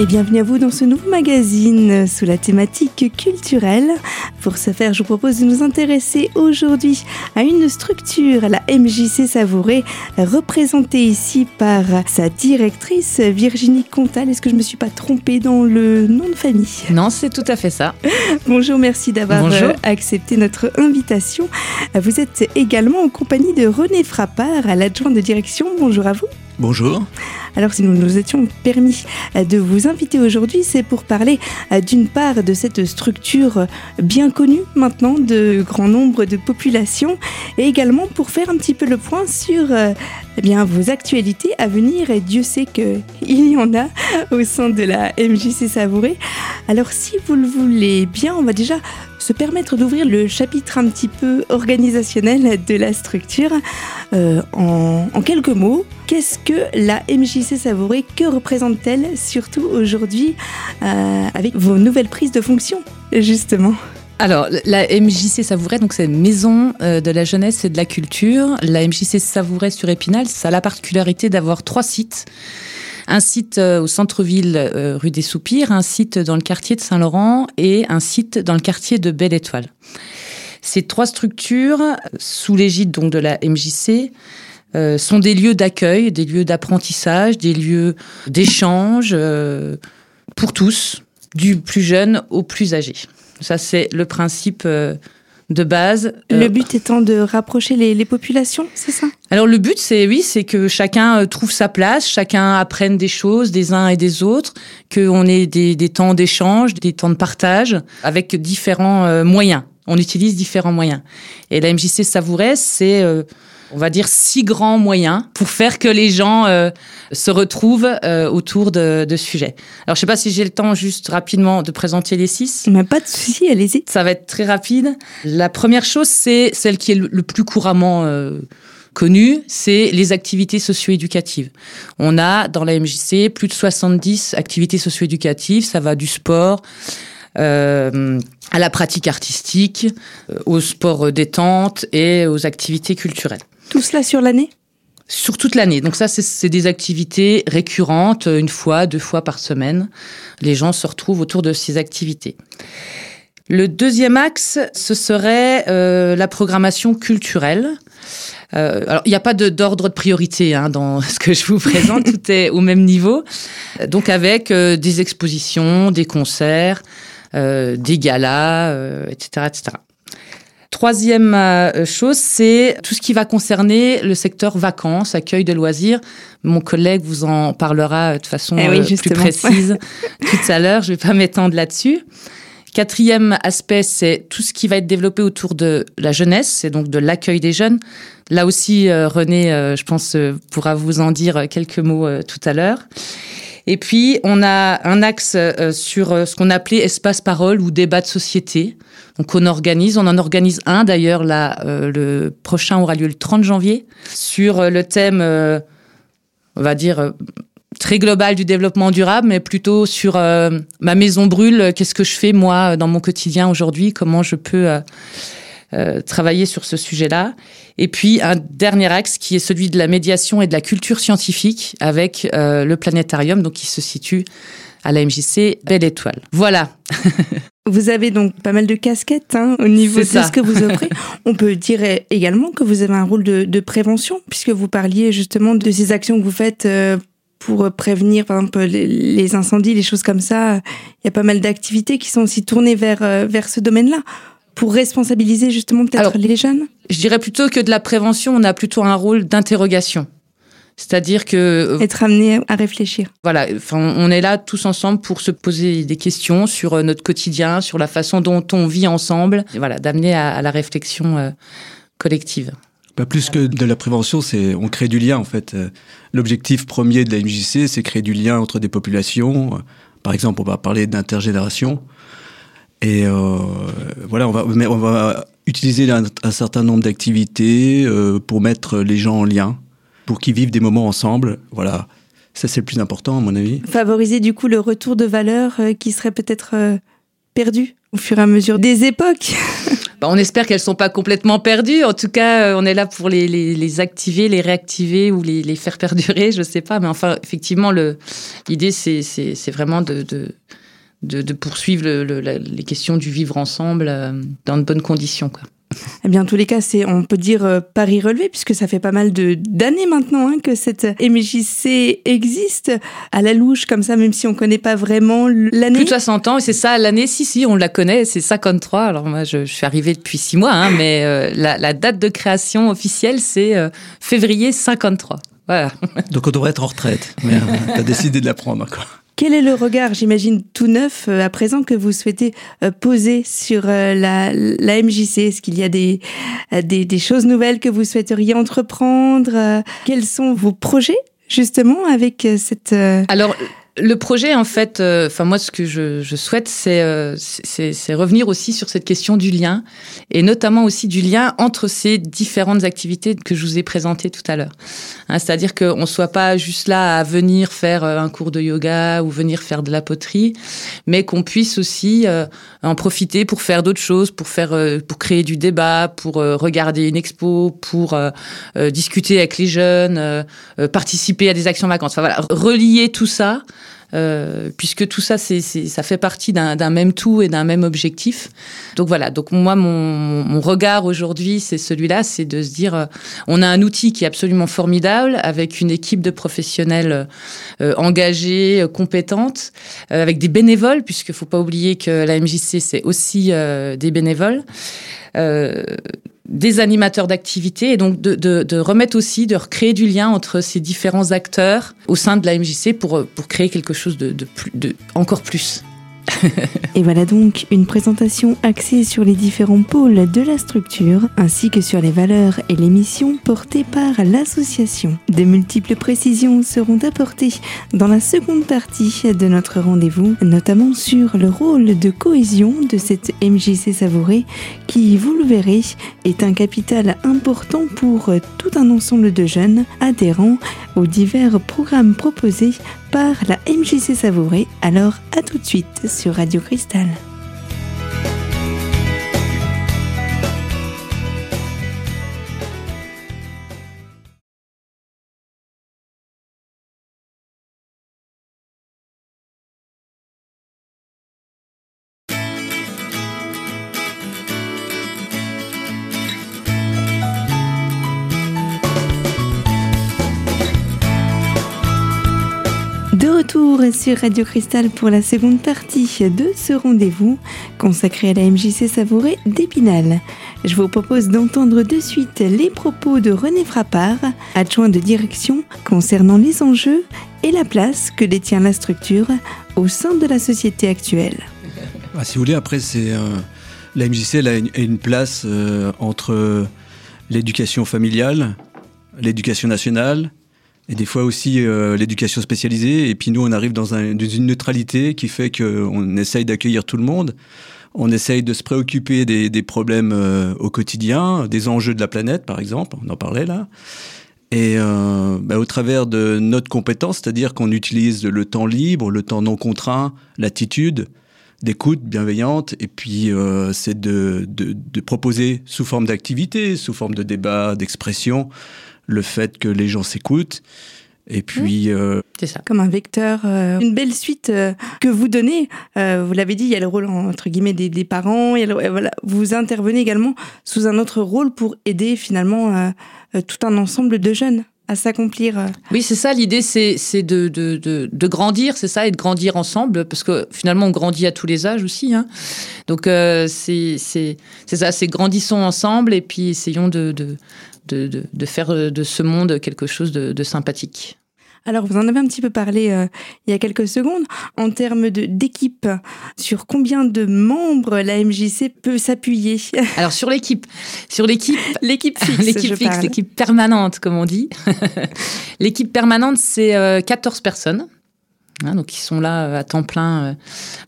et bienvenue à vous dans ce nouveau magazine sous la thématique culturelle. Pour ce faire, je vous propose de nous intéresser aujourd'hui à une structure, la MJC Savouré, représentée ici par sa directrice Virginie Comtal. Est-ce que je me suis pas trompée dans le nom de famille? Non, c'est tout à fait ça. Bonjour, merci d'avoir Bonjour. accepté notre invitation. Vous êtes également en compagnie de René Frappard, l'adjoint de direction. Bonjour à vous. Bonjour. Alors si nous nous étions permis euh, de vous inviter aujourd'hui, c'est pour parler euh, d'une part de cette structure bien connue maintenant de grand nombre de populations et également pour faire un petit peu le point sur euh, eh vos actualités à venir et Dieu sait qu'il y en a au sein de la MJC Savouré. Alors si vous le voulez bien, on va déjà se permettre d'ouvrir le chapitre un petit peu organisationnel de la structure. Euh, en, quelques mots, qu'est-ce que la MJC Savouré Que représente-t-elle surtout aujourd'hui euh, avec vos nouvelles prises de fonction justement? Alors, la MJC Savouret, donc c'est Maison euh, de la Jeunesse et de la Culture. La MJC Savouret sur Épinal, ça a la particularité d'avoir trois sites. Un site euh, au centre-ville, euh, rue des Soupirs, un site dans le quartier de Saint-Laurent et un site dans le quartier de Belle-Étoile. Ces trois structures, sous l'égide de la MJC, euh, sont des lieux d'accueil, des lieux d'apprentissage, des lieux d'échange pour tous, du plus jeune au plus âgé. Ça, c'est le principe de base. Le Euh, but étant de rapprocher les, les populations, c'est ça? Alors le but, c'est oui, c'est que chacun euh, trouve sa place, chacun apprenne des choses des uns et des autres, qu'on ait des, des temps d'échange, des temps de partage avec différents euh, moyens. On utilise différents moyens. Et la MJC Savouret, c'est, euh, on va dire, six grands moyens pour faire que les gens euh, se retrouvent euh, autour de, de sujets. Alors je sais pas si j'ai le temps juste rapidement de présenter les six. Mais Pas de souci, allez-y. Ça va être très rapide. La première chose, c'est celle qui est le le plus couramment euh, connue, c'est les activités socio-éducatives. On a dans la MJC plus de 70 activités socio-éducatives. Ça va du sport euh, à la pratique artistique, euh, au sport détente et aux activités culturelles Tout cela sur l'année? Sur toute l'année. Donc ça, c'est- des activités récurrentes, une fois, deux fois par semaine. Les gens se retrouvent autour de ces activités. Le deuxième axe, ce serait euh, la programmation culturelle. Euh, alors, il n'y a pas d'ordre de, priorité hein, dans ce que je vous présente, tout est au même niveau. Donc, avec euh, des expositions, des concerts, euh, des galas, euh, etc., etc. Troisième euh, chose, c'est tout ce qui va concerner le secteur vacances, accueil de loisirs. Mon collègue vous en parlera euh, de façon Eh oui, euh, plus précise tout à l'heure. Je vais pas m'étendre là-dessus. Quatrième aspect, c'est tout ce qui va être développé autour de la jeunesse, c'est donc de l'accueil des jeunes. Là aussi, euh, René, euh, je pense, euh, pourra vous en dire quelques mots tout à l'heure. Et puis, on a un axe sur ce qu'on appelait espace parole ou débat de société. Donc, on organise, on en organise un d'ailleurs, là, le prochain aura lieu le 30 janvier, sur le thème, on va dire, très global du développement durable, mais plutôt sur ma maison brûle, qu'est-ce que je fais moi dans mon quotidien aujourd'hui, comment je peux euh, travailler sur ce sujet-là. Et puis un dernier axe qui est celui de la médiation et de la culture scientifique avec euh, le planétarium, donc qui se situe à la MJC Belle Étoile. Voilà. Vous avez donc pas mal de casquettes hein, au niveau de ça. ce que vous offrez. On peut dire également que vous avez un rôle de, de prévention, puisque vous parliez justement de ces actions que vous faites euh, pour prévenir, par exemple, les, les incendies, les choses comme ça. Il y a pas mal d'activités qui sont aussi tournées vers, euh, vers ce domaine-là, pour responsabiliser justement peut-être les jeunes? Je dirais plutôt que de la prévention, on a plutôt un rôle d'interrogation. C'est-à-dire que euh, Être amenés à réfléchir. voilà, enfin, on est là tous ensemble pour se poser des questions sur euh, notre quotidien, sur la façon dont on vit ensemble, et voilà, d'amener à, à la réflexion euh, collective. Bah, plus que de la prévention, c'est on crée du lien en fait. L'objectif premier de la MJC, c'est créer du lien entre des populations. Par exemple, on va parler d'intergénération. Et euh, voilà, on va, mais on va utiliser un, un certain nombre d'activités euh, pour mettre les gens en lien, pour qu'ils vivent des moments ensemble. Voilà, ça c'est le plus important à mon avis. Favoriser du coup le retour de valeurs euh, qui serait peut-être euh, perdu au fur et à mesure des époques. bah, on espère qu'elles sont pas complètement perdues. En tout cas, on est là pour les, les, les activer, les réactiver ou les, les, faire perdurer, je sais pas. Mais enfin, effectivement, l'idée, c'est vraiment de, de, de, de poursuivre le, le, les questions du vivre ensemble dans de bonnes conditions. Quoi. Eh bien, en tous les cas, c'est, on peut dire, euh, pari relevé, puisque ça fait pas mal de, d'années maintenant hein, que cette MJC existe à la louche, comme ça, même si on connaît pas vraiment l'année. Plus de 60 ans, et c'est ça, l'année, si, si, on la connaît, c'est 53. Alors, moi, je, je suis arrivée depuis 6 mois, hein, mais euh, la, la, date de création officielle, c'est euh, février 53. Voilà. Donc, on devrait être en retraite, mais euh, t'as décidé de la prendre, quoi. Quel est le regard, j'imagine, tout neuf euh, à présent que vous souhaitez euh, poser sur euh, la, la MJC Est-ce qu'il y a des, des, des, choses nouvelles que vous souhaiteriez entreprendre? Quels sont vos projets justement avec cette... Alors, le projet, en fait, euh, enfin moi, ce que je, je souhaite, c'est euh, revenir aussi sur cette question du lien, et notamment aussi du lien entre ces différentes activités que je vous ai présentées tout à l'heure. Hein, C'est-à-dire qu'on ne soit pas juste là à venir faire euh, un cours de yoga ou venir faire de la poterie, mais qu'on puisse aussi euh, en profiter pour faire d'autres choses, pour faire, pour créer du débat, pour regarder une expo, pour discuter avec les jeunes, participer à des actions vacances. Enfin voilà, relier tout ça. Euh, puisque tout ça, c'est, ça fait partie d'un, même tout et d'un même objectif. Donc voilà. Donc moi, mon, mon regard aujourd'hui, c'est celui-là, c'est de se dire, euh, on a un outil qui est absolument formidable avec une équipe de professionnels euh, engagés, compétentes, avec des bénévoles, puisqu'il faut pas oublier que la MJC c'est aussi des bénévoles des animateurs d'activité et donc de, remettre aussi, de recréer du lien entre ces différents acteurs au sein de la MJC pour, pour créer quelque chose de, de, plus, encore plus. et voilà donc une présentation axée sur les différents pôles de la structure, ainsi que sur les valeurs et les missions portées par l'association. De multiples précisions seront apportées dans la seconde partie de notre rendez-vous, notamment sur le rôle de cohésion de cette MJC savourée, qui, vous le verrez, est un capital important pour tout un ensemble de jeunes adhérents aux divers programmes proposés par la MJC Savouré. Alors à tout de suite sur Radio Cristal. Retour sur Radio Cristal pour la seconde partie de ce rendez-vous consacré à la MJC Savouré d'Épinal. Je vous propose d'entendre de suite les propos de René Frappard, adjoint de direction concernant les enjeux et la place que détient la structure au sein de la société actuelle. Ah, si vous voulez, après, c'est euh, la MJC elle a une, place euh, entre l'éducation familiale, l'éducation nationale, et des fois aussi euh, l'éducation spécialisée. Et puis nous, on arrive dans, un, dans une neutralité qui fait qu'on essaye d'accueillir tout le monde. On essaye de se préoccuper des, des problèmes euh, au quotidien, des enjeux de la planète, par exemple. On en parlait là. Et euh, bah, au travers de notre compétence, c'est-à-dire qu'on utilise le temps libre, le temps non contraint, l'attitude d'écoute bienveillante, et puis euh, c'est de, de, de, proposer sous forme d'activité, sous forme de débat, d'expression, le fait que les gens s'écoutent. Et puis, mmh. euh... c'est ça. Comme un vecteur, euh, une belle suite euh, que vous donnez. Euh, vous l'avez dit, il y a le rôle entre guillemets des, des parents. Il y a le, voilà, vous intervenez également sous un autre rôle pour aider finalement euh, euh, tout un ensemble de jeunes à s'accomplir. Oui, c'est ça. L'idée, c'est de, de, de, de, grandir, c'est ça, et de grandir ensemble, parce que finalement, on grandit à tous les âges aussi. Hein. Donc, euh, c'est ça, c'est grandissons ensemble et puis essayons de, de, faire de ce monde quelque chose de sympathique. Alors, vous en avez un petit peu parlé euh, il y a quelques secondes. En termes d'équipe, sur combien de membres la MJC peut s'appuyer Alors, sur l'équipe. Sur l'équipe. l'équipe fixe. l'équipe fixe, l'équipe permanente, comme on dit. l'équipe permanente, c'est euh, 14 personnes. Hein, donc, ils sont là à temps plein euh,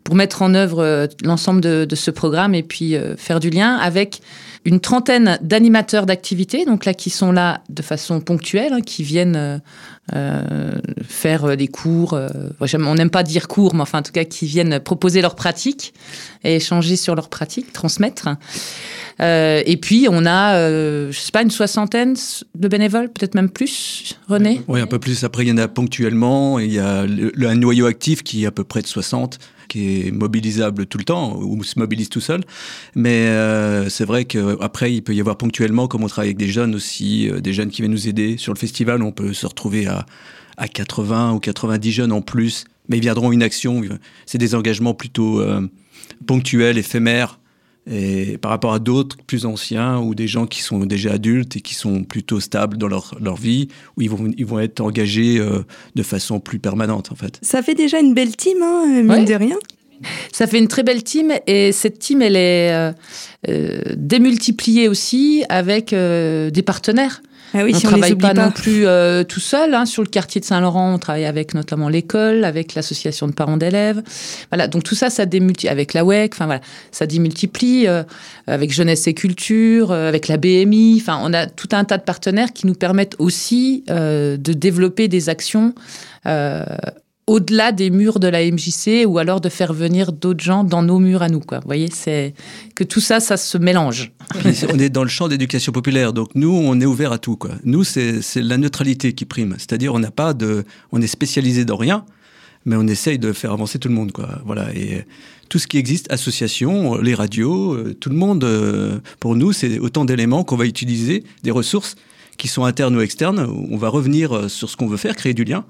pour mettre en œuvre euh, l'ensemble de, de, ce programme et puis euh, faire du lien avec une trentaine d'animateurs d'activités, donc là qui sont là de façon ponctuelle, hein, qui viennent euh, faire des cours. Euh, on n'aime pas dire cours, mais enfin en tout cas qui viennent proposer leurs pratiques et échanger sur leurs pratiques, transmettre. Euh, et puis, on a, euh, je sais pas, une soixantaine de bénévoles, peut-être même plus, René? Oui, un peu plus. Après, il y en a ponctuellement. Il y a un noyau actif qui est à peu près de 60 qui est mobilisable tout le temps ou se mobilise tout seul. Mais euh, c'est vrai qu'après, il peut y avoir ponctuellement, comme on travaille avec des jeunes aussi, euh, des jeunes qui viennent nous aider. Sur le festival, on peut se retrouver à, à 80 ou 90 jeunes en plus, mais ils viendront une action. C'est des engagements plutôt euh, ponctuels, éphémères et par rapport à d'autres plus anciens ou des gens qui sont déjà adultes et qui sont plutôt stables dans leur, leur vie, où ils vont, ils vont être engagés euh, de façon plus permanente en fait. Ça fait déjà une belle team, hein, mine de rien. Ça fait une très belle team et cette team, elle est euh, euh démultipliée aussi avec euh, des partenaires. Ah oui, on ne travaille pas, non plus euh, tout seul. Hein. Sur le quartier de Saint-Laurent, on travaille avec notamment l'école, avec l'association de parents d'élèves. Voilà, donc tout ça, ça démultiplie avec la WEC. Enfin voilà, ça démultiplie euh, avec Jeunesse et Culture, euh, avec la BMI. Enfin, on a tout un tas de partenaires qui nous permettent aussi de développer des actions au-delà des murs de la MJC ou alors de faire venir d'autres gens dans nos murs à nous. Vous voyez, c'est que tout ça, ça se mélange. on est dans le champ d'éducation populaire, donc nous, on est ouvert à tout. Nous, c'est la neutralité qui prime. C'est-à-dire, on n'a pas de, on est spécialisé dans rien, mais on essaye de faire avancer tout le monde. Voilà. Et tout ce qui existe, associations, les radios, euh, tout le monde, euh, pour nous, c'est autant d'éléments qu'on va utiliser, des ressources qui sont internes ou externes. On va revenir euh, sur ce qu'on veut faire, créer du lien.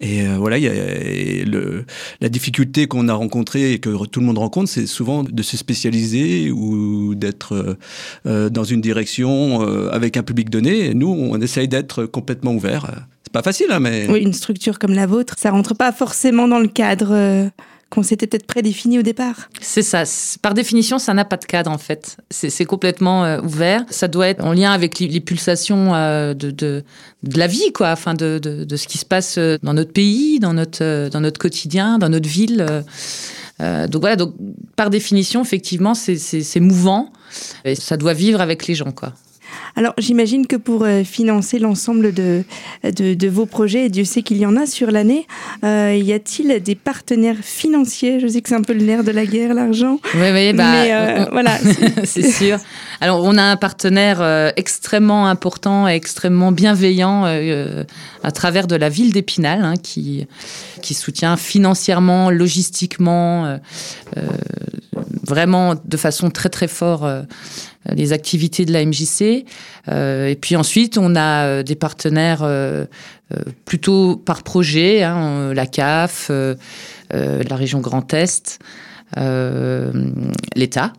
Et euh, voilà, il y a le, la difficulté qu'on a rencontrée et que tout le monde rencontre, c'est souvent de se spécialiser ou d'être euh, euh, dans une direction avec un public donné. nous, on essaye d'être complètement ouvert. C'est pas facile, hein, mais oui, une structure comme la vôtre, ça rentre pas forcément dans le cadre qu'on s'était peut-être prédéfini au départ. C'est ça. Par définition, ça n'a pas de cadre en fait. C'est complètement euh, ouvert. Ça doit être en lien avec les, pulsations euh, de, de, la vie, quoi. Enfin, de, de, de, ce qui se passe euh, dans notre pays, dans notre, dans notre quotidien, dans notre ville. donc voilà. Donc par définition, effectivement, c'est mouvant. Et ça doit vivre avec les gens, quoi. Alors j'imagine que pour euh, financer l'ensemble de, de, vos projets, et Dieu sait qu'il y en a sur l'année, euh, y a-t-il des partenaires financiers? Je sais que c'est un peu le nerf de la guerre, l'argent. Oui, oui, bah, mais euh, voilà. c'est sûr. Alors on a un partenaire extrêmement important et extrêmement bienveillant à travers de la ville d'Épinal, hein, qui, qui soutient financièrement, logistiquement, vraiment de façon très très forte les activités de la MJC. Euh, et puis ensuite, on a euh, des partenaires euh, plutôt par projet, hein, la CAF, la région Grand Est, l'État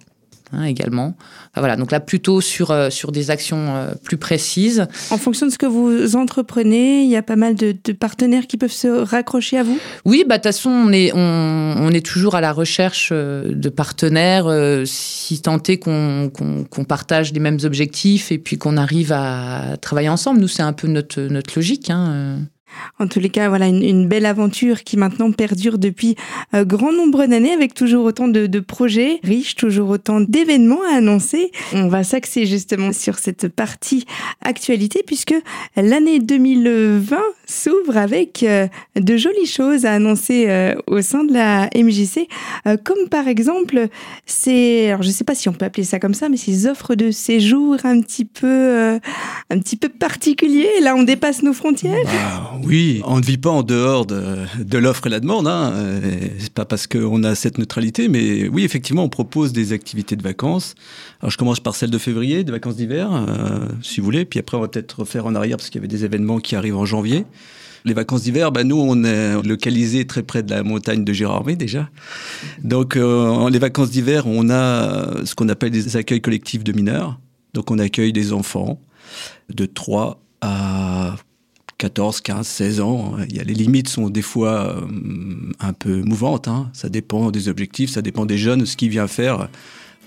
hein, également voilà, donc là plutôt sur, euh, sur des actions euh, plus précises. En fonction de ce que vous entreprenez, il y a pas mal de, partenaires qui peuvent se raccrocher à vous? Oui, bah, de toute façon, on est, on, est toujours à la recherche euh, de partenaires, si tant est qu'on partage les mêmes objectifs et puis qu'on arrive à travailler ensemble. Nous, c'est un peu notre, notre logique. Hein. En tous les cas, voilà une, belle aventure qui maintenant perdure depuis un grand nombre d'années avec toujours autant de, projets riches, toujours autant d'événements à annoncer. On va s'axer justement sur cette partie actualité puisque l'année 2020 s'ouvre avec euh, de jolies choses à annoncer euh, au sein de la MJC, euh, comme par exemple ces, alors je sais pas si on peut appeler ça comme ça, mais ces offres de séjour un petit peu, un petit peu particuliers. Là, on dépasse nos frontières. Oui, on ne vit pas en dehors de, l'offre et la demande. Hein. C'est pas parce qu'on a cette neutralité, mais oui, effectivement, on propose des activités de vacances. Alors, je commence par celle de février, des vacances d'hiver, euh, si vous voulez. Puis après, on va peut-être refaire en arrière parce qu'il y avait des événements qui arrivent en janvier. Les vacances d'hiver, ben nous, on est localisé très près de la montagne de Gérardmer déjà. Donc, euh, les vacances d'hiver, on a ce qu'on appelle des accueils collectifs de mineurs. Donc, on accueille des enfants de 3 à 14, 15, 16 ans. A, les limites sont des fois euh, un peu mouvantes. Hein. Ça dépend des objectifs, ça dépend des jeunes, ce qu'il vient faire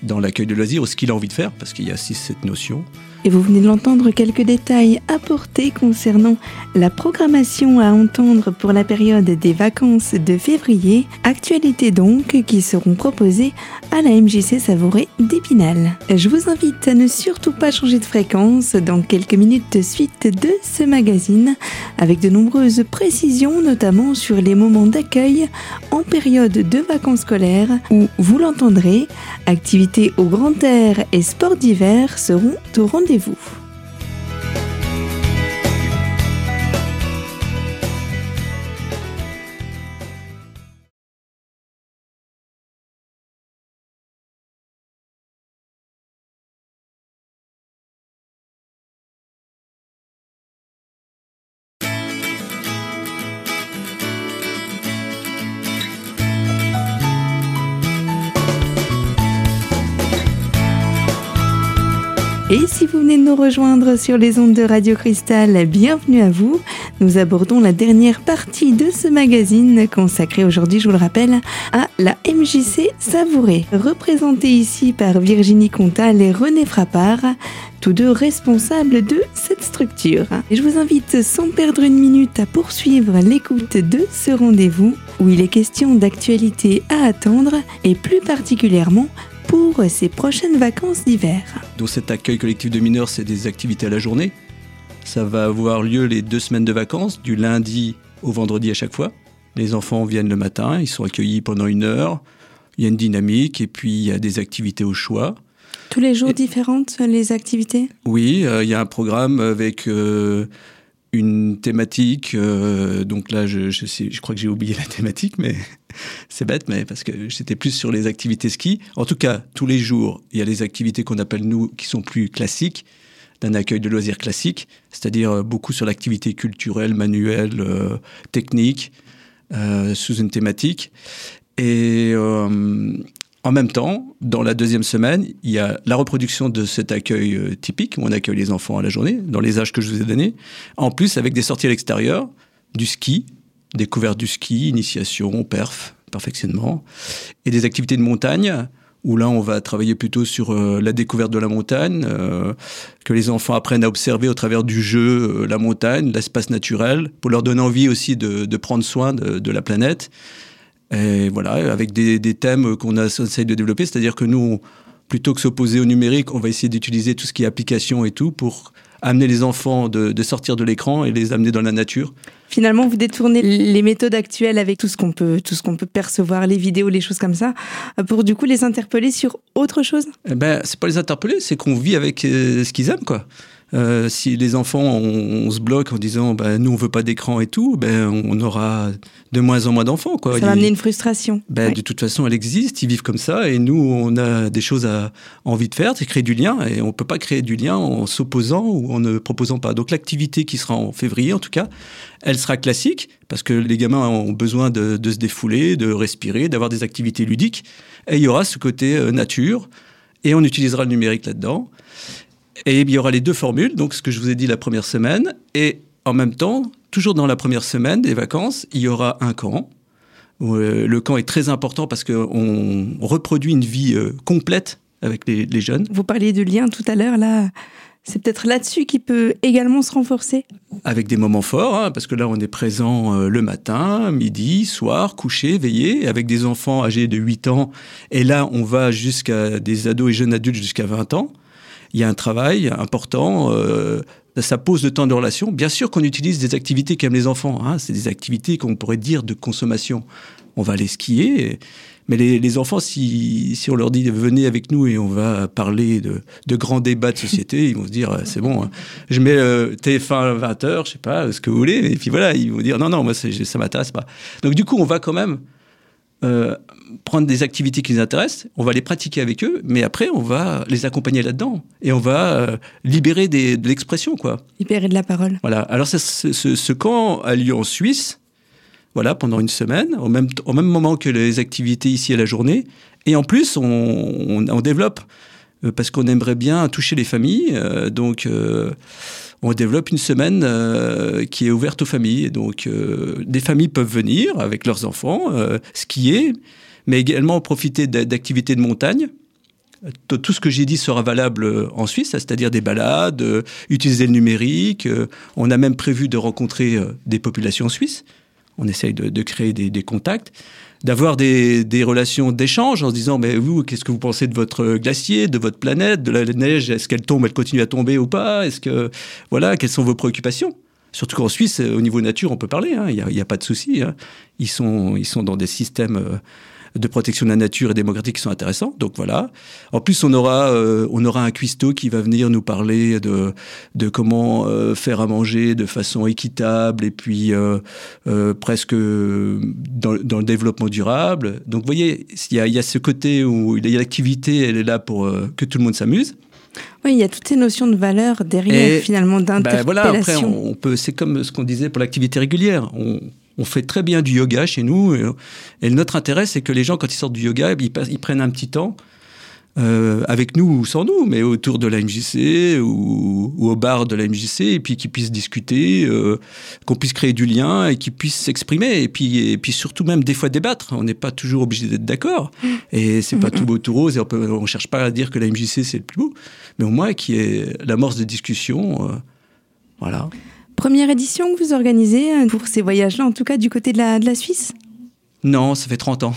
dans l'accueil de loisirs ou ce qu'il a envie de faire, parce qu'il y a aussi cette notion. Et vous venez de l'entendre, quelques détails apportés concernant la programmation à entendre pour la période des vacances de février. Actualités donc qui seront proposées à la MJC Savouré d'Épinal. Je vous invite à ne surtout pas changer de fréquence dans quelques minutes suite de ce magazine avec de nombreuses précisions notamment sur les moments d'accueil en période de vacances scolaires où, vous l'entendrez, activités au grand air et sports d'hiver seront au rendez-vous. Et si vous venez de nous rejoindre sur les ondes de Radio Cristal, bienvenue à vous. Nous abordons la dernière partie de ce magazine consacré aujourd'hui, je vous le rappelle, à la MJC Savouré, représentée ici par Virginie Contal et René Frappard, tous deux responsables de cette structure. Je vous invite sans perdre une minute à poursuivre l'écoute de ce rendez-vous où il est question d'actualité à attendre et plus particulièrement pour ces prochaines vacances d'hiver. Dans cet accueil collectif de mineurs, c'est des activités à la journée. Ça va avoir lieu les deux semaines de vacances, du lundi au vendredi à chaque fois. Les enfants viennent le matin, ils sont accueillis pendant une heure. Il y a une dynamique et puis il y a des activités au choix. Tous les jours différentes, les activités? Oui, euh, il y a un programme avec euh, une thématique. Euh, donc là, je, sais, je crois que j'ai oublié la thématique, mais c'est bête, mais parce que j'étais plus sur les activités ski. En tout cas, tous les jours, il y a des activités qu'on appelle nous qui sont plus classiques, d'un accueil de loisirs classique, c'est-à-dire beaucoup sur l'activité culturelle, manuelle, euh, technique, euh, sous une thématique. Et euh, en même temps, dans la deuxième semaine, il y a la reproduction de cet accueil euh, typique, où on accueille les enfants à la journée, dans les âges que je vous ai donnés, en plus avec des sorties à l'extérieur, du ski, découverte du ski, initiation, perf, perfectionnement, et des activités de montagne, où là on va travailler plutôt sur euh, la découverte de la montagne, euh, que les enfants apprennent à observer au travers du jeu la montagne, l'espace naturel, pour leur donner envie aussi de, prendre soin de, la planète. Et voilà, avec des, des thèmes qu'on essaye de développer, c'est-à-dire que nous, on, plutôt que s'opposer au numérique, on va essayer d'utiliser tout ce qui est application et tout pour amener les enfants de, de sortir de l'écran et les amener dans la nature. Finalement, vous détournez les méthodes actuelles avec tout ce qu'on peut, tout ce qu'on peut percevoir, les vidéos, les choses comme ça, pour du coup les interpeller sur autre chose? Eh ben, c'est pas les interpeller, c'est qu'on vit avec euh, ce qu'ils aiment, quoi. Euh, si les enfants, on, on, se bloque en disant, ben, nous, on veut pas d'écran et tout, ben, on aura de moins en moins d'enfants, quoi. Ça va amener une frustration. Ben. De toute façon, elle existe, ils vivent comme ça, et nous, on a des choses à envie de faire, c'est créer du lien, et on peut pas créer du lien en s'opposant ou en ne proposant pas. Donc, l'activité qui sera en février, en tout cas, elle sera classique, parce que les gamins ont besoin de, de se défouler, de respirer, d'avoir des activités ludiques, et il y aura ce côté euh, nature, et on utilisera le numérique là-dedans. Et il y aura les deux formules, donc ce que je vous ai dit la première semaine, et en même temps, toujours dans la première semaine des vacances, il y aura un camp. Euh, le camp est très important parce qu'on reproduit une vie euh, complète avec les, les, jeunes. Vous parliez de lien tout à l'heure, là. C'est peut-être là-dessus qui peut également se renforcer. Avec des moments forts, hein, parce que là, on est présent euh, le matin, midi, soir, couché, veillé, avec des enfants âgés de 8 ans. Et là, on va jusqu'à des ados et jeunes adultes jusqu'à 20 ans il y a un travail important. Euh, ça pose le temps de relation. Bien sûr qu'on utilise des activités qu'aiment les enfants. Hein. C'est des activités qu'on pourrait dire de consommation. On va aller skier. Mais les, enfants, si, on leur dit venez avec nous et on va parler de, grands débats de société, ils vont se dire c'est bon, je mets euh, TF1 à 20h, je sais pas, ce que vous voulez. Et puis voilà, ils vont dire non, non, moi ça m'intéresse pas. Donc du coup, on va quand même euh, prendre des activités qui les intéressent, on va les pratiquer avec eux, mais après on va les accompagner là-dedans et on va euh, libérer des, de l'expression, quoi. Libérer de la parole. Voilà. Alors ça, ce, ce, camp a lieu en Suisse, voilà, pendant une semaine, au même, au même moment que les activités ici à la journée, et en plus on, on, on développe parce qu'on aimerait bien toucher les familles, euh, donc on développe une semaine euh, qui est ouverte aux familles. Et donc, euh, des familles peuvent venir avec leurs enfants, euh, skier, mais également profiter d'activités de montagne, tout ce que j'ai dit sera valable en Suisse, c'est-à-dire des balades, utiliser le numérique. on a même prévu de rencontrer des populations suisses. On essaye de, créer des, contacts, d'avoir des, relations d'échange en se disant mais vous, qu'est-ce que vous pensez de votre glacier, de votre planète, de la neige? Est-ce qu'elle tombe, elle continue à tomber ou pas? Est-ce que voilà, quelles sont vos préoccupations? Surtout qu'en Suisse, au niveau nature, on peut parler. Hein. Il n'y a, pas de souci. Hein. Ils sont ils sont dans des systèmes de protection de la nature et démocratique qui sont intéressants. Donc voilà. En plus, on aura, euh, on aura un cuistot qui va venir nous parler de, de comment euh, faire à manger de façon équitable et puis euh, presque dans, dans, le développement durable. Donc vous voyez, il y a, y a ce côté où il y a l'activité, elle est là pour que tout le monde s'amuse. Oui, il y a toutes ces notions de valeur derrière, finalement, d'interpellation. Ben voilà, après, on peut, c'est comme ce qu'on disait pour l'activité régulière. On, on fait très bien du yoga chez nous. Et, notre intérêt, c'est que les gens, quand ils sortent du yoga, ils, ils prennent un petit temps. Euh, avec nous ou sans nous, mais autour de la MJC ou, au bar de la MJC, et puis qu'ils puissent discuter, euh, qu'on puisse créer du lien et qu'ils puissent s'exprimer, et puis, et puis surtout même des fois débattre. On n'est pas toujours obligé d'être d'accord, et c'est pas tout beau tout rose, et on ne cherche pas à dire que la MJC c'est le plus beau, mais au moins qu'il y ait l'amorce de discussion. Euh, voilà. Première édition que vous organisez euh, pour ces voyages-là, en tout cas du côté de la, de la Suisse? Non, ça fait 30 ans.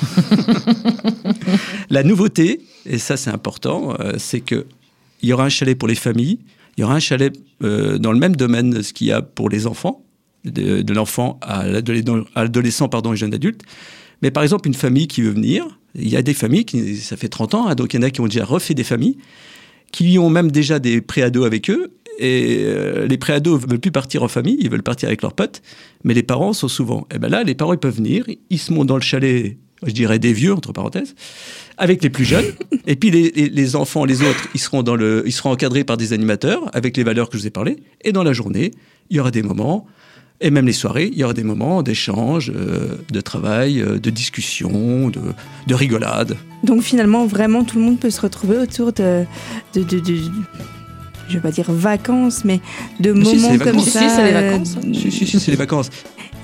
la nouveauté, et ça c'est important, euh, c'est qu'il y aura un chalet pour les familles, il y aura un chalet euh, dans le même domaine ce qu'il y a pour les enfants, de, l'enfant à l'adolescent pardon, et jeune adulte. Mais par exemple, une famille qui veut venir, il y a des familles, qui, ça fait 30 ans, hein, donc il y en a qui ont déjà refait des familles, qui ont même déjà des préados avec eux, et euh, les préados ne veulent plus partir en famille, ils veulent partir avec leurs potes, mais les parents sont souvent. Et ben là, les parents ils peuvent venir, ils se montent dans le chalet, je dirais des vieux entre parenthèses, avec les plus jeunes. et puis les, les, enfants, les autres, ils seront dans le, ils seront encadrés par des animateurs avec les valeurs que je vous ai parlé. Et dans la journée, il y aura des moments. Et même les soirées, il y aura des moments d'échange, euh, de travail, euh, de discussion, de, de, rigolade. Donc finalement, vraiment, tout le monde peut se retrouver autour de, de, de je vais pas dire vacances, mais de moments comme ça. Si, c'est les vacances. Si, si, si c'est les vacances.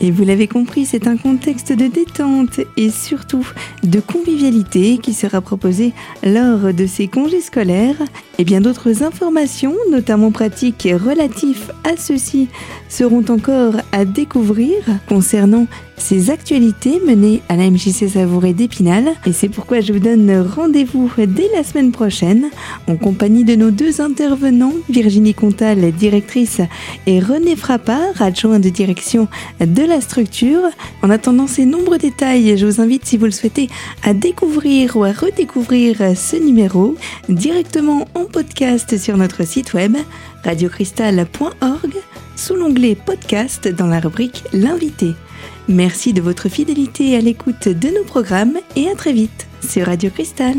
Et vous l'avez compris, c'est un contexte de détente et surtout de convivialité qui sera proposé lors de ces congés scolaires. Et bien d'autres informations, notamment pratiques et relatifs à ceux-ci, seront encore à découvrir concernant ces actualités menées à la MJC Savouré d'Épinal. Et c'est pourquoi je vous donne rendez-vous dès la semaine prochaine en compagnie de nos deux intervenants, Virginie Contal, directrice, et René Frappard, adjoint de direction de la structure. En attendant ces nombreux détails, je vous invite, si vous le souhaitez, à découvrir ou à redécouvrir ce numéro directement en podcast sur notre site web radiocristal.org sous l'onglet podcast dans la rubrique L'invité. Merci de votre fidélité à l'écoute de nos programmes et à très vite sur Radio Cristal.